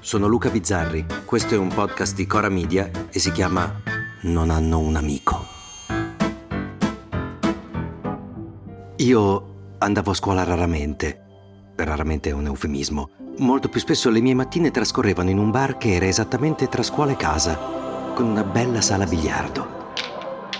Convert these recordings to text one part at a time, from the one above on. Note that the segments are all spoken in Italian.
sono Luca Bizzarri, questo è un podcast di Cora Media e si chiama Non hanno un amico. Io andavo a scuola raramente, raramente è un eufemismo, molto più spesso le mie mattine trascorrevano in un bar che era esattamente tra scuola e casa, con una bella sala biliardo.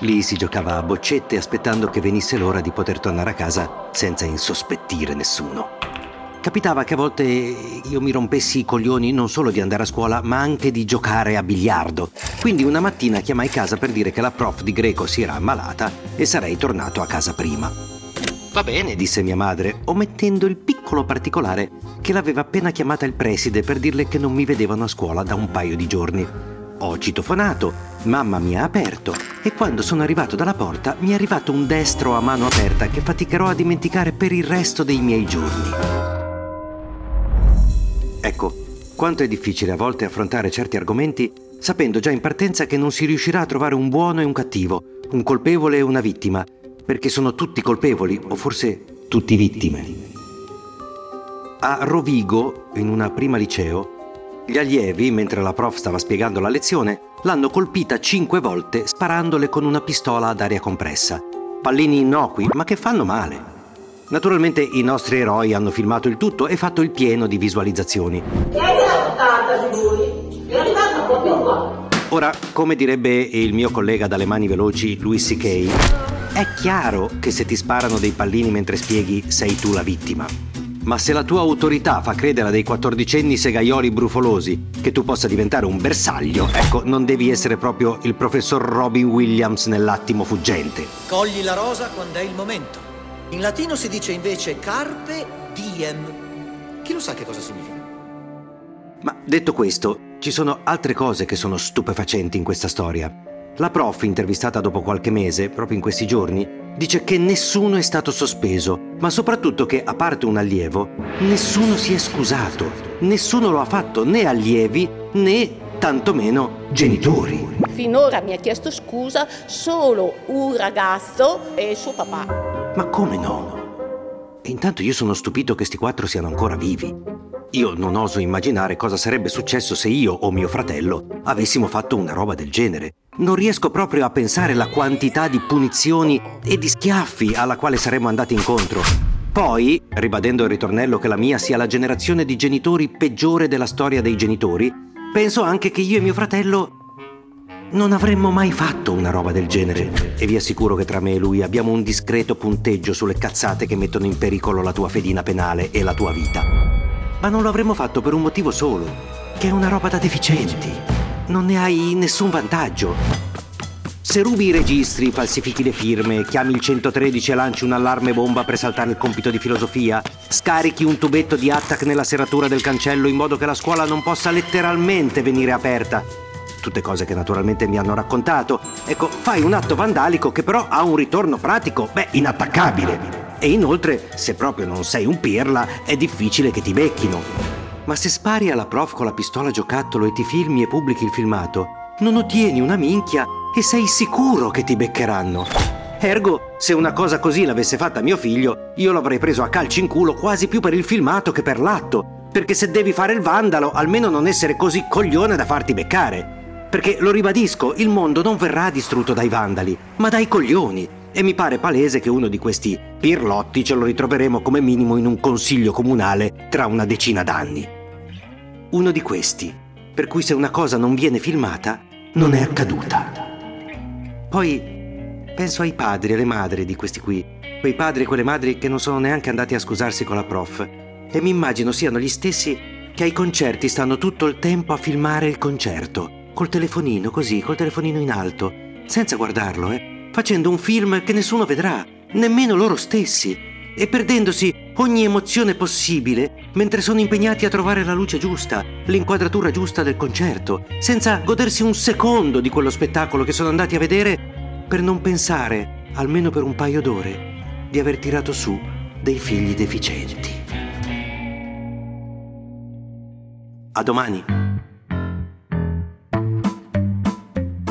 Lì si giocava a boccette aspettando che venisse l'ora di poter tornare a casa senza insospettire nessuno. Capitava che a volte io mi rompessi i coglioni non solo di andare a scuola, ma anche di giocare a biliardo. Quindi una mattina chiamai casa per dire che la prof di greco si era ammalata e sarei tornato a casa prima. Va bene, disse mia madre, omettendo il piccolo particolare che l'aveva appena chiamata il preside per dirle che non mi vedevano a scuola da un paio di giorni. Ho citofonato, mamma mi ha aperto e quando sono arrivato dalla porta mi è arrivato un destro a mano aperta che faticherò a dimenticare per il resto dei miei giorni. Quanto è difficile a volte affrontare certi argomenti sapendo già in partenza che non si riuscirà a trovare un buono e un cattivo, un colpevole e una vittima, perché sono tutti colpevoli o forse tutti vittime. A Rovigo, in una prima liceo, gli allievi, mentre la prof stava spiegando la lezione, l'hanno colpita cinque volte sparandole con una pistola ad aria compressa. Pallini innocui, ma che fanno male. Naturalmente i nostri eroi hanno filmato il tutto e fatto il pieno di visualizzazioni. Che hai della di voi? È arrivata proprio qua. Ora, come direbbe il mio collega dalle mani veloci, Louis C.K., è chiaro che se ti sparano dei pallini mentre spieghi sei tu la vittima. Ma se la tua autorità fa credere a dei quattordicenni segaioli brufolosi che tu possa diventare un bersaglio, ecco, non devi essere proprio il professor Robin Williams nell'attimo fuggente. Cogli la rosa quando è il momento. In latino si dice invece carpe diem. Chi lo sa che cosa significa? Ma detto questo, ci sono altre cose che sono stupefacenti in questa storia. La prof, intervistata dopo qualche mese, proprio in questi giorni, dice che nessuno è stato sospeso, ma soprattutto che, a parte un allievo, nessuno si è scusato. Nessuno lo ha fatto né allievi né tantomeno genitori. Finora mi ha chiesto scusa solo un ragazzo e suo papà. Ma come no? E intanto io sono stupito che sti quattro siano ancora vivi. Io non oso immaginare cosa sarebbe successo se io o mio fratello avessimo fatto una roba del genere. Non riesco proprio a pensare la quantità di punizioni e di schiaffi alla quale saremmo andati incontro. Poi, ribadendo il ritornello che la mia sia la generazione di genitori peggiore della storia dei genitori, penso anche che io e mio fratello non avremmo mai fatto una roba del genere. E vi assicuro che tra me e lui abbiamo un discreto punteggio sulle cazzate che mettono in pericolo la tua fedina penale e la tua vita. Ma non lo avremmo fatto per un motivo solo, che è una roba da deficienti. Non ne hai nessun vantaggio. Se rubi i registri, falsifichi le firme, chiami il 113 e lanci un allarme bomba per saltare il compito di filosofia, scarichi un tubetto di attack nella serratura del cancello in modo che la scuola non possa letteralmente venire aperta, tutte cose che naturalmente mi hanno raccontato. Ecco, fai un atto vandalico che però ha un ritorno pratico, beh, inattaccabile. E inoltre, se proprio non sei un pirla, è difficile che ti becchino. Ma se spari alla prof con la pistola giocattolo e ti filmi e pubblichi il filmato, non ottieni una minchia e sei sicuro che ti beccheranno. Ergo, se una cosa così l'avesse fatta mio figlio, io l'avrei preso a calci in culo quasi più per il filmato che per l'atto. Perché se devi fare il vandalo, almeno non essere così coglione da farti beccare. Perché, lo ribadisco, il mondo non verrà distrutto dai vandali, ma dai coglioni. E mi pare palese che uno di questi pirlotti ce lo ritroveremo come minimo in un consiglio comunale tra una decina d'anni. Uno di questi, per cui se una cosa non viene filmata, non è accaduta. Poi penso ai padri e alle madri di questi qui, quei padri e quelle madri che non sono neanche andati a scusarsi con la prof, e mi immagino siano gli stessi che ai concerti stanno tutto il tempo a filmare il concerto col telefonino così, col telefonino in alto, senza guardarlo, eh, facendo un film che nessuno vedrà, nemmeno loro stessi, e perdendosi ogni emozione possibile mentre sono impegnati a trovare la luce giusta, l'inquadratura giusta del concerto, senza godersi un secondo di quello spettacolo che sono andati a vedere per non pensare, almeno per un paio d'ore, di aver tirato su dei figli deficienti. A domani.